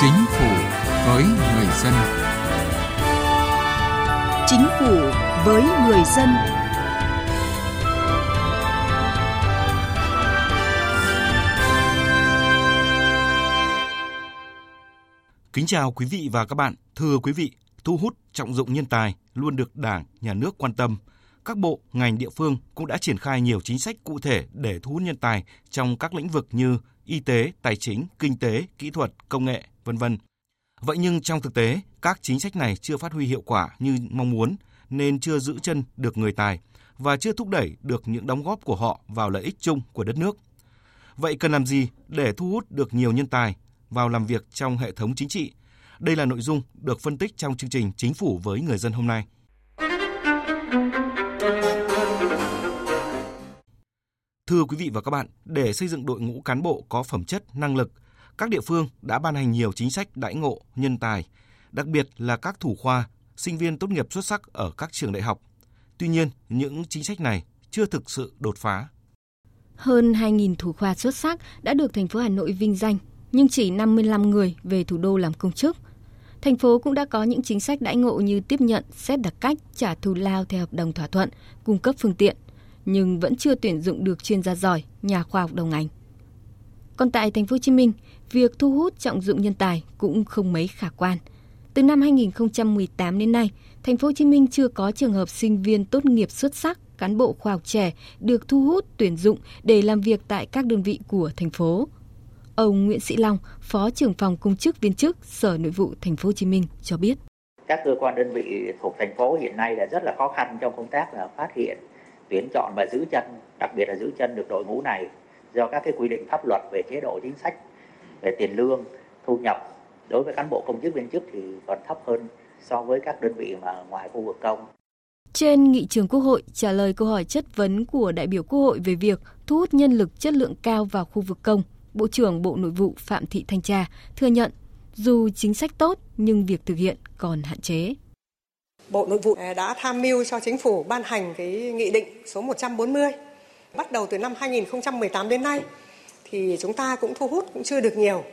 Chính phủ với người dân. Chính phủ với người dân. Kính chào quý vị và các bạn. Thưa quý vị, thu hút trọng dụng nhân tài luôn được Đảng, Nhà nước quan tâm. Các bộ, ngành địa phương cũng đã triển khai nhiều chính sách cụ thể để thu hút nhân tài trong các lĩnh vực như y tế, tài chính, kinh tế, kỹ thuật, công nghệ, vân vân. Vậy nhưng trong thực tế, các chính sách này chưa phát huy hiệu quả như mong muốn nên chưa giữ chân được người tài và chưa thúc đẩy được những đóng góp của họ vào lợi ích chung của đất nước. Vậy cần làm gì để thu hút được nhiều nhân tài vào làm việc trong hệ thống chính trị? Đây là nội dung được phân tích trong chương trình Chính phủ với người dân hôm nay. Thưa quý vị và các bạn, để xây dựng đội ngũ cán bộ có phẩm chất, năng lực, các địa phương đã ban hành nhiều chính sách đãi ngộ, nhân tài, đặc biệt là các thủ khoa, sinh viên tốt nghiệp xuất sắc ở các trường đại học. Tuy nhiên, những chính sách này chưa thực sự đột phá. Hơn 2.000 thủ khoa xuất sắc đã được thành phố Hà Nội vinh danh, nhưng chỉ 55 người về thủ đô làm công chức. Thành phố cũng đã có những chính sách đãi ngộ như tiếp nhận, xét đặc cách, trả thù lao theo hợp đồng thỏa thuận, cung cấp phương tiện, nhưng vẫn chưa tuyển dụng được chuyên gia giỏi, nhà khoa học đầu ngành. Còn tại thành phố Hồ Chí Minh, việc thu hút trọng dụng nhân tài cũng không mấy khả quan. Từ năm 2018 đến nay, thành phố Hồ Chí Minh chưa có trường hợp sinh viên tốt nghiệp xuất sắc, cán bộ khoa học trẻ được thu hút tuyển dụng để làm việc tại các đơn vị của thành phố. Ông Nguyễn Sĩ Long, Phó trưởng phòng công chức viên chức Sở Nội vụ thành phố Hồ Chí Minh cho biết: Các cơ quan đơn vị thuộc thành phố hiện nay là rất là khó khăn trong công tác là phát hiện, tuyển chọn và giữ chân, đặc biệt là giữ chân được đội ngũ này do các cái quy định pháp luật về chế độ chính sách về tiền lương, thu nhập đối với cán bộ công chức viên chức thì còn thấp hơn so với các đơn vị mà ngoài khu vực công. Trên nghị trường Quốc hội trả lời câu hỏi chất vấn của đại biểu Quốc hội về việc thu hút nhân lực chất lượng cao vào khu vực công, Bộ trưởng Bộ Nội vụ Phạm Thị Thanh Tra thừa nhận dù chính sách tốt nhưng việc thực hiện còn hạn chế. Bộ Nội vụ à, đã tham mưu cho chính phủ ban hành cái nghị định số 140 bắt đầu từ năm 2018 đến nay thì chúng ta cũng thu hút cũng chưa được nhiều.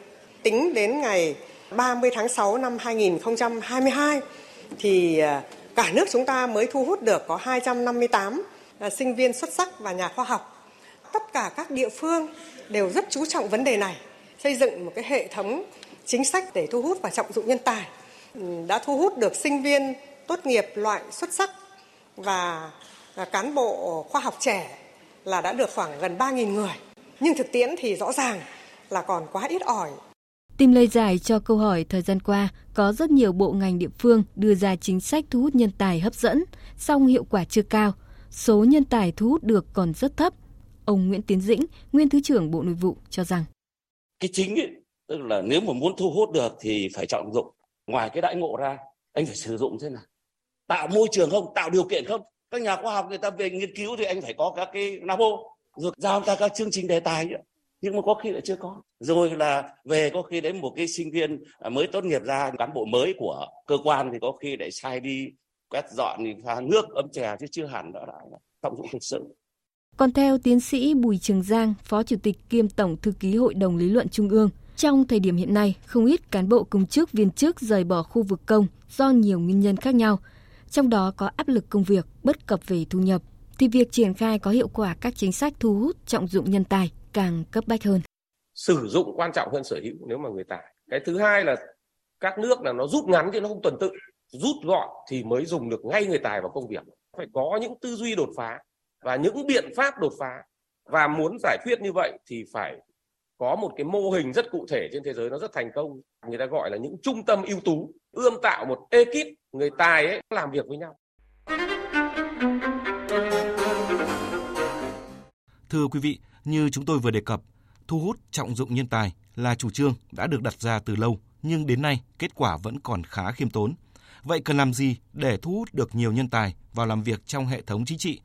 Tính đến ngày 30 tháng 6 năm 2022 thì à, cả nước chúng ta mới thu hút được có 258 à, sinh viên xuất sắc và nhà khoa học. Tất cả các địa phương đều rất chú trọng vấn đề này, xây dựng một cái hệ thống chính sách để thu hút và trọng dụng nhân tài. Đã thu hút được sinh viên tốt nghiệp loại xuất sắc và à, cán bộ khoa học trẻ là đã được khoảng gần 3.000 người. Nhưng thực tiễn thì rõ ràng là còn quá ít ỏi. Tìm lời giải cho câu hỏi thời gian qua, có rất nhiều bộ ngành địa phương đưa ra chính sách thu hút nhân tài hấp dẫn, song hiệu quả chưa cao. Số nhân tài thu hút được còn rất thấp. Ông Nguyễn Tiến Dĩnh, nguyên Thứ trưởng Bộ Nội vụ cho rằng. Cái chính ấy, tức là nếu mà muốn thu hút được thì phải trọng dụng. Ngoài cái đãi ngộ ra, anh phải sử dụng thế nào? Tạo môi trường không? Tạo điều kiện không? Các nhà khoa học người ta về nghiên cứu thì anh phải có các cái nabo rồi giao ra các chương trình đề tài nữa nhưng mà có khi lại chưa có rồi là về có khi đến một cái sinh viên à, mới tốt nghiệp ra cán bộ mới của cơ quan thì có khi lại sai đi quét dọn thì pha nước ấm trà chứ chưa hẳn đó là trọng dụng thực sự còn theo tiến sĩ Bùi Trường Giang, Phó Chủ tịch kiêm Tổng Thư ký Hội đồng Lý luận Trung ương, trong thời điểm hiện nay, không ít cán bộ công chức viên chức rời bỏ khu vực công do nhiều nguyên nhân khác nhau, trong đó có áp lực công việc, bất cập về thu nhập, thì việc triển khai có hiệu quả các chính sách thu hút trọng dụng nhân tài càng cấp bách hơn. Sử dụng quan trọng hơn sở hữu nếu mà người tài. Cái thứ hai là các nước là nó rút ngắn chứ nó không tuần tự. Rút gọn thì mới dùng được ngay người tài vào công việc. Phải có những tư duy đột phá và những biện pháp đột phá. Và muốn giải quyết như vậy thì phải có một cái mô hình rất cụ thể trên thế giới nó rất thành công. Người ta gọi là những trung tâm ưu tú, ươm tạo một ekip người tài ấy làm việc với nhau. Thưa quý vị, như chúng tôi vừa đề cập, thu hút trọng dụng nhân tài là chủ trương đã được đặt ra từ lâu, nhưng đến nay kết quả vẫn còn khá khiêm tốn. Vậy cần làm gì để thu hút được nhiều nhân tài vào làm việc trong hệ thống chính trị?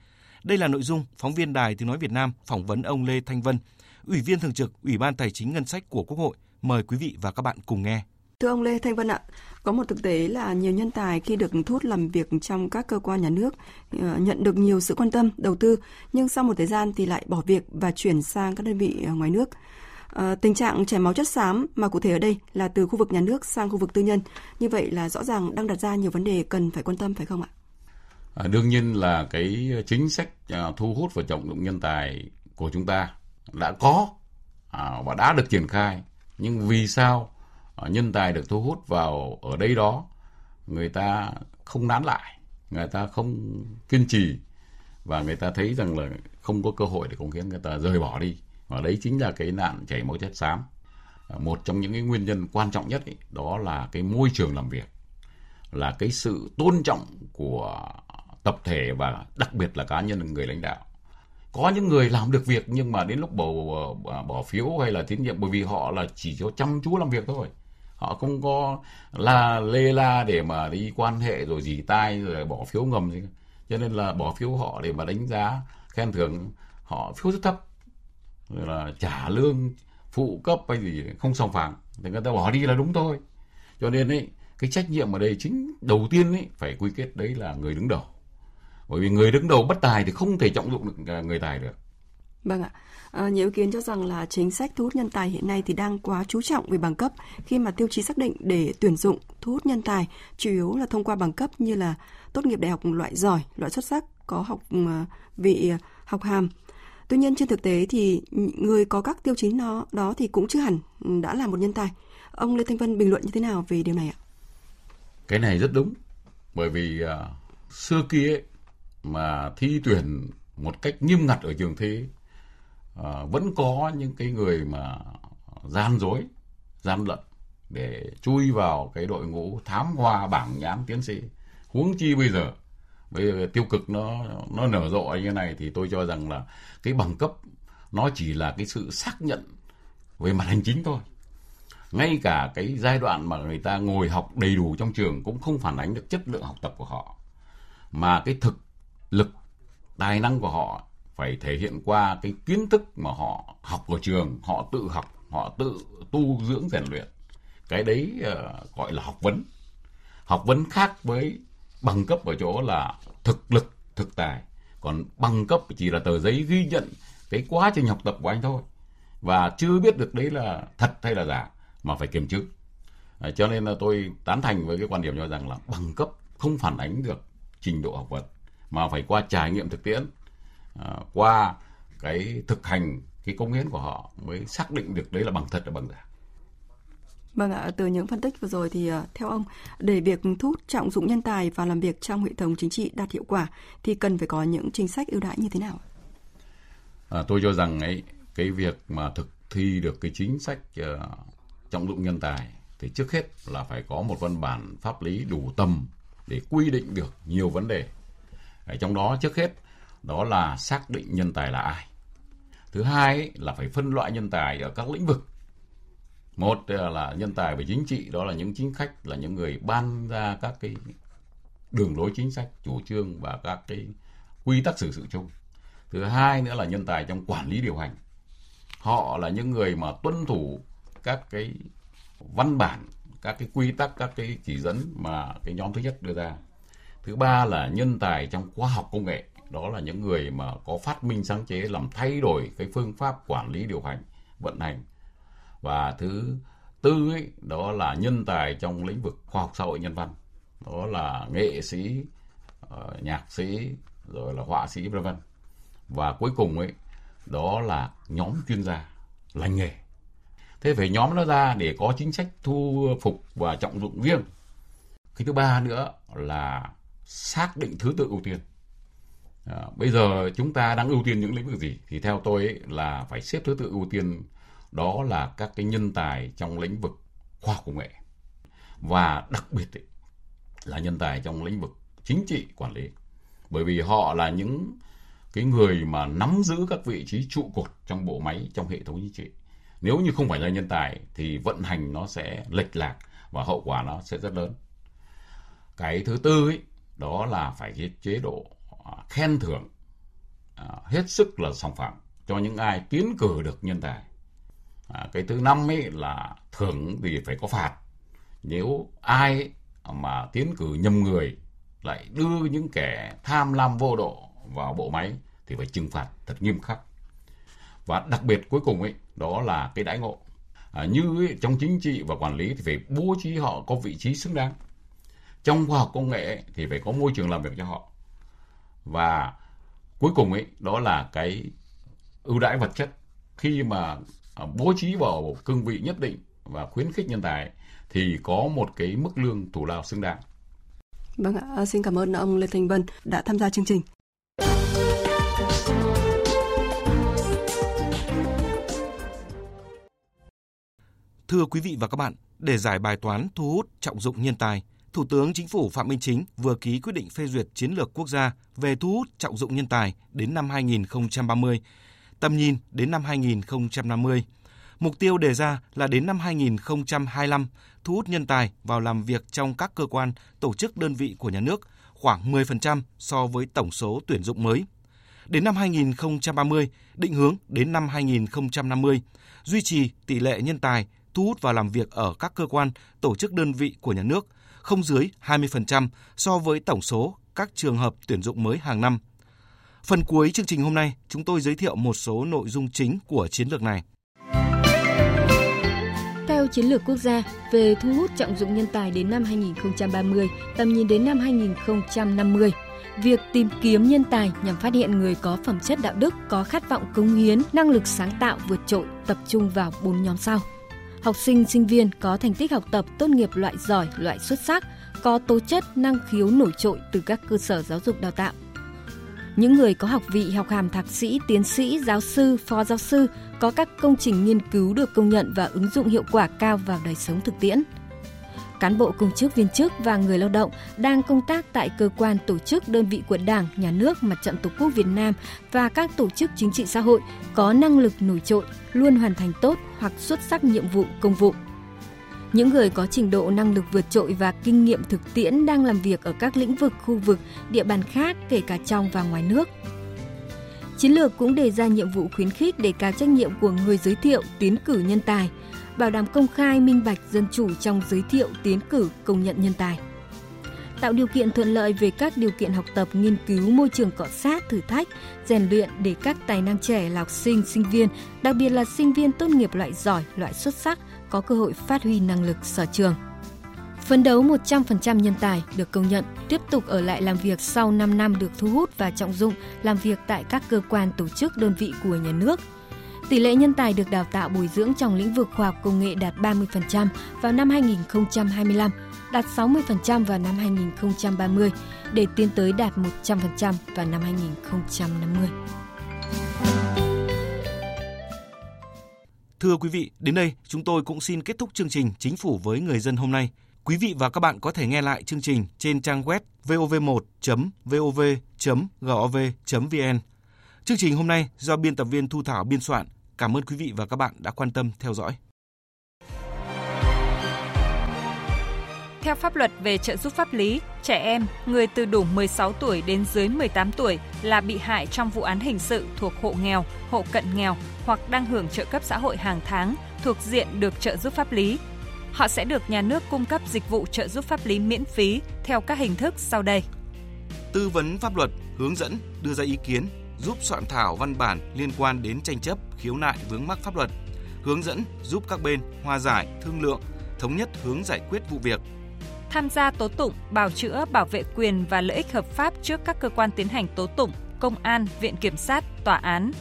Đây là nội dung phóng viên Đài Tiếng Nói Việt Nam phỏng vấn ông Lê Thanh Vân, Ủy viên Thường trực Ủy ban Tài chính Ngân sách của Quốc hội. Mời quý vị và các bạn cùng nghe. Thưa ông Lê Thanh Vân ạ, có một thực tế là nhiều nhân tài khi được thu hút làm việc trong các cơ quan nhà nước ờ, nhận được nhiều sự quan tâm, đầu tư, nhưng sau một thời gian thì lại bỏ việc và chuyển sang các đơn vị ờ, ngoài nước. À, tình trạng chảy máu chất xám mà cụ thể ở đây là từ khu vực nhà nước sang khu vực tư nhân. Như vậy là rõ ràng đang đặt ra nhiều vấn đề cần phải quan tâm phải không ạ? À, đương nhiên là cái chính sách à, thu hút và trọng dụng nhân tài của chúng ta đã có à, và đã được triển khai. Nhưng vì sao à, nhân tài được thu hút vào ở đây đó người ta không nán lại, người ta không kiên trì và người ta thấy rằng là không có cơ hội để cống hiến người ta rời bỏ đi. Và đấy chính là cái nạn chảy máu chất xám. À, một trong những cái nguyên nhân quan trọng nhất ấy, đó là cái môi trường làm việc là cái sự tôn trọng của tập thể và đặc biệt là cá nhân người lãnh đạo có những người làm được việc nhưng mà đến lúc bầu bỏ, bỏ phiếu hay là tín nhiệm bởi vì họ là chỉ cho chăm chú làm việc thôi. Họ không có là lê la để mà đi quan hệ rồi dì tai rồi bỏ phiếu ngầm gì. Cho nên là bỏ phiếu họ để mà đánh giá khen thưởng họ phiếu rất thấp. Rồi là trả lương phụ cấp hay gì không sòng phẳng. Thì người ta bỏ đi là đúng thôi. Cho nên ấy cái trách nhiệm ở đây chính đầu tiên ấy phải quy kết đấy là người đứng đầu bởi vì người đứng đầu bất tài thì không thể trọng dụng được à, người tài được Vâng ạ. À, nhiều ý kiến cho rằng là chính sách thu hút nhân tài hiện nay thì đang quá chú trọng về bằng cấp khi mà tiêu chí xác định để tuyển dụng thu hút nhân tài chủ yếu là thông qua bằng cấp như là tốt nghiệp đại học loại giỏi, loại xuất sắc, có học à, vị học hàm. Tuy nhiên trên thực tế thì người có các tiêu chí nó đó thì cũng chưa hẳn đã là một nhân tài. Ông Lê Thanh Vân bình luận như thế nào về điều này ạ? Cái này rất đúng. Bởi vì uh, xưa kia ấy, mà thi tuyển một cách nghiêm ngặt ở trường thi à, vẫn có những cái người mà gian dối gian lận để chui vào cái đội ngũ thám hoa bảng nhãn tiến sĩ. Huống chi bây giờ bây giờ tiêu cực nó nó nở rộ như này thì tôi cho rằng là cái bằng cấp nó chỉ là cái sự xác nhận về mặt hành chính thôi. Ngay cả cái giai đoạn mà người ta ngồi học đầy đủ trong trường cũng không phản ánh được chất lượng học tập của họ. Mà cái thực lực tài năng của họ phải thể hiện qua cái kiến thức mà họ học ở trường họ tự học họ tự tu dưỡng rèn luyện. Cái đấy uh, gọi là học vấn. Học vấn khác với bằng cấp ở chỗ là thực lực thực tài. Còn bằng cấp chỉ là tờ giấy ghi nhận cái quá trình học tập của anh thôi. Và chưa biết được đấy là thật hay là giả mà phải kiểm chứng à, cho nên là tôi tán thành với cái quan điểm cho rằng là bằng cấp không phản ánh được trình độ học vấn mà phải qua trải nghiệm thực tiễn à, qua cái thực hành cái công hiến của họ mới xác định được đấy là bằng thật là bằng giả Vâng ạ, từ những phân tích vừa rồi thì uh, theo ông, để việc thu hút trọng dụng nhân tài và làm việc trong hệ thống chính trị đạt hiệu quả thì cần phải có những chính sách ưu đãi như thế nào? À, tôi cho rằng ấy cái việc mà thực thi được cái chính sách uh, trọng dụng nhân tài thì trước hết là phải có một văn bản pháp lý đủ tầm để quy định được nhiều vấn đề. Ở trong đó trước hết đó là xác định nhân tài là ai. Thứ hai ấy, là phải phân loại nhân tài ở các lĩnh vực. Một ờ, là nhân tài về chính trị đó là những chính khách là những người ban ra các cái đường lối chính sách chủ trương và các cái quy tắc xử sự chung. Thứ hai nữa là nhân tài trong quản lý điều hành. Họ là những người mà tuân thủ các cái văn bản các cái quy tắc các cái chỉ dẫn mà cái nhóm thứ nhất đưa ra thứ ba là nhân tài trong khoa học công nghệ. Đó là những người mà có phát minh sáng chế làm thay đổi cái phương pháp quản lý điều hành vận hành. Và thứ tư ấy, đó là nhân tài trong lĩnh vực khoa học xã hội nhân văn. Đó là nghệ sĩ ờ, nhạc sĩ rồi là họa sĩ vân vân. Và cuối cùng ấy đó là nhóm chuyên gia lành nghề. Thế phải nhóm nó ra để có chính sách thu phục và trọng dụng riêng. Cái thứ ba nữa là xác định thứ tự ưu tiên. À, bây giờ chúng ta đang ưu tiên những lĩnh vực gì? Thì theo tôi ấy, là phải xếp thứ tự ưu tiên đó là các cái nhân tài trong lĩnh vực khoa học công nghệ. Và đặc biệt ấy, là nhân tài trong lĩnh vực chính trị quản lý. Bởi vì họ là những cái người mà nắm giữ các vị trí trụ cột trong bộ máy trong hệ thống chính trị. Nếu như không phải là nhân tài thì vận hành nó sẽ lệch lạc và hậu quả nó sẽ rất lớn. Cái thứ tư ấy, đó là phải cái chế độ à, khen thưởng à, hết sức là sòng phẳng cho những ai tiến cử được nhân tài. À, cái thứ năm ấy là thưởng thì phải có phạt. Nếu ai mà tiến cử nhầm người lại đưa những kẻ tham lam vô độ vào bộ máy thì phải trừng phạt thật nghiêm khắc. Và đặc biệt cuối cùng ấy đó là cái đãi ngộ. À, như ấy, trong chính trị và quản lý thì phải bố trí họ có vị trí xứng đáng trong khoa học công nghệ ấy, thì phải có môi trường làm việc cho họ và cuối cùng ấy đó là cái ưu đãi vật chất khi mà à, bố trí vào cương vị nhất định và khuyến khích nhân tài thì có một cái mức lương thủ lao xứng đáng. Vâng ạ, à, xin cảm ơn ông Lê Thành Vân đã tham gia chương trình. Thưa quý vị và các bạn, để giải bài toán thu hút trọng dụng nhân tài, Thủ tướng Chính phủ Phạm Minh Chính vừa ký quyết định phê duyệt chiến lược quốc gia về thu hút trọng dụng nhân tài đến năm 2030, tầm nhìn đến năm 2050. Mục tiêu đề ra là đến năm 2025 thu hút nhân tài vào làm việc trong các cơ quan, tổ chức đơn vị của nhà nước khoảng 10% so với tổng số tuyển dụng mới. Đến năm 2030, định hướng đến năm 2050, duy trì tỷ lệ nhân tài thu hút vào làm việc ở các cơ quan, tổ chức đơn vị của nhà nước không dưới 20% so với tổng số các trường hợp tuyển dụng mới hàng năm. Phần cuối chương trình hôm nay, chúng tôi giới thiệu một số nội dung chính của chiến lược này. Theo chiến lược quốc gia về thu hút trọng dụng nhân tài đến năm 2030, tầm nhìn đến năm 2050, việc tìm kiếm nhân tài nhằm phát hiện người có phẩm chất đạo đức, có khát vọng cống hiến, năng lực sáng tạo vượt trội, tập trung vào bốn nhóm sau. Học sinh, sinh viên có thành tích học tập tốt nghiệp loại giỏi, loại xuất sắc, có tố chất, năng khiếu nổi trội từ các cơ sở giáo dục đào tạo. Những người có học vị học hàm thạc sĩ, tiến sĩ, giáo sư, phó giáo sư có các công trình nghiên cứu được công nhận và ứng dụng hiệu quả cao vào đời sống thực tiễn. Cán bộ công chức viên chức và người lao động đang công tác tại cơ quan tổ chức đơn vị của Đảng, Nhà nước, Mặt trận Tổ quốc Việt Nam và các tổ chức chính trị xã hội có năng lực nổi trội, luôn hoàn thành tốt hoặc xuất sắc nhiệm vụ công vụ. Những người có trình độ năng lực vượt trội và kinh nghiệm thực tiễn đang làm việc ở các lĩnh vực, khu vực, địa bàn khác kể cả trong và ngoài nước. Chiến lược cũng đề ra nhiệm vụ khuyến khích để cao trách nhiệm của người giới thiệu, tiến cử nhân tài, bảo đảm công khai, minh bạch, dân chủ trong giới thiệu, tiến cử, công nhận nhân tài tạo điều kiện thuận lợi về các điều kiện học tập, nghiên cứu, môi trường cọ sát, thử thách, rèn luyện để các tài năng trẻ là học sinh, sinh viên, đặc biệt là sinh viên tốt nghiệp loại giỏi, loại xuất sắc có cơ hội phát huy năng lực sở trường. Phấn đấu 100% nhân tài được công nhận, tiếp tục ở lại làm việc sau 5 năm được thu hút và trọng dụng làm việc tại các cơ quan tổ chức đơn vị của nhà nước. Tỷ lệ nhân tài được đào tạo bồi dưỡng trong lĩnh vực khoa học công nghệ đạt 30% vào năm 2025, đạt 60% vào năm 2030 để tiến tới đạt 100% vào năm 2050. Thưa quý vị, đến đây chúng tôi cũng xin kết thúc chương trình Chính phủ với người dân hôm nay. Quý vị và các bạn có thể nghe lại chương trình trên trang web vov1.vov.gov.vn. Chương trình hôm nay do biên tập viên Thu Thảo biên soạn. Cảm ơn quý vị và các bạn đã quan tâm theo dõi. Theo pháp luật về trợ giúp pháp lý, trẻ em, người từ đủ 16 tuổi đến dưới 18 tuổi là bị hại trong vụ án hình sự thuộc hộ nghèo, hộ cận nghèo hoặc đang hưởng trợ cấp xã hội hàng tháng thuộc diện được trợ giúp pháp lý. Họ sẽ được nhà nước cung cấp dịch vụ trợ giúp pháp lý miễn phí theo các hình thức sau đây. Tư vấn pháp luật, hướng dẫn, đưa ra ý kiến, giúp soạn thảo văn bản liên quan đến tranh chấp, khiếu nại vướng mắc pháp luật, hướng dẫn giúp các bên hòa giải, thương lượng, thống nhất hướng giải quyết vụ việc, tham gia tố tụng, bảo chữa, bảo vệ quyền và lợi ích hợp pháp trước các cơ quan tiến hành tố tụng, công an, viện kiểm sát, tòa án.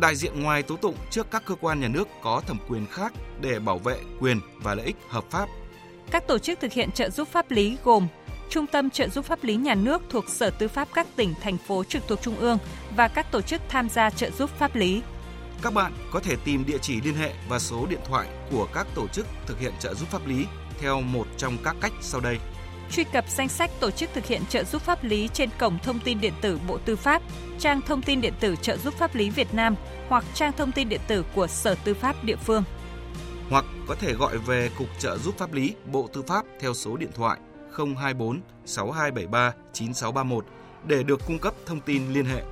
Đại diện ngoài tố tụng trước các cơ quan nhà nước có thẩm quyền khác để bảo vệ quyền và lợi ích hợp pháp. Các tổ chức thực hiện trợ giúp pháp lý gồm Trung tâm trợ giúp pháp lý nhà nước thuộc Sở Tư pháp các tỉnh, thành phố trực thuộc Trung ương và các tổ chức tham gia trợ giúp pháp lý. Các bạn có thể tìm địa chỉ liên hệ và số điện thoại của các tổ chức thực hiện trợ giúp pháp lý theo một trong các cách sau đây. Truy cập danh sách tổ chức thực hiện trợ giúp pháp lý trên cổng thông tin điện tử Bộ Tư pháp, trang thông tin điện tử trợ giúp pháp lý Việt Nam hoặc trang thông tin điện tử của Sở Tư pháp địa phương. Hoặc có thể gọi về Cục trợ giúp pháp lý Bộ Tư pháp theo số điện thoại 024 6273 9631 để được cung cấp thông tin liên hệ.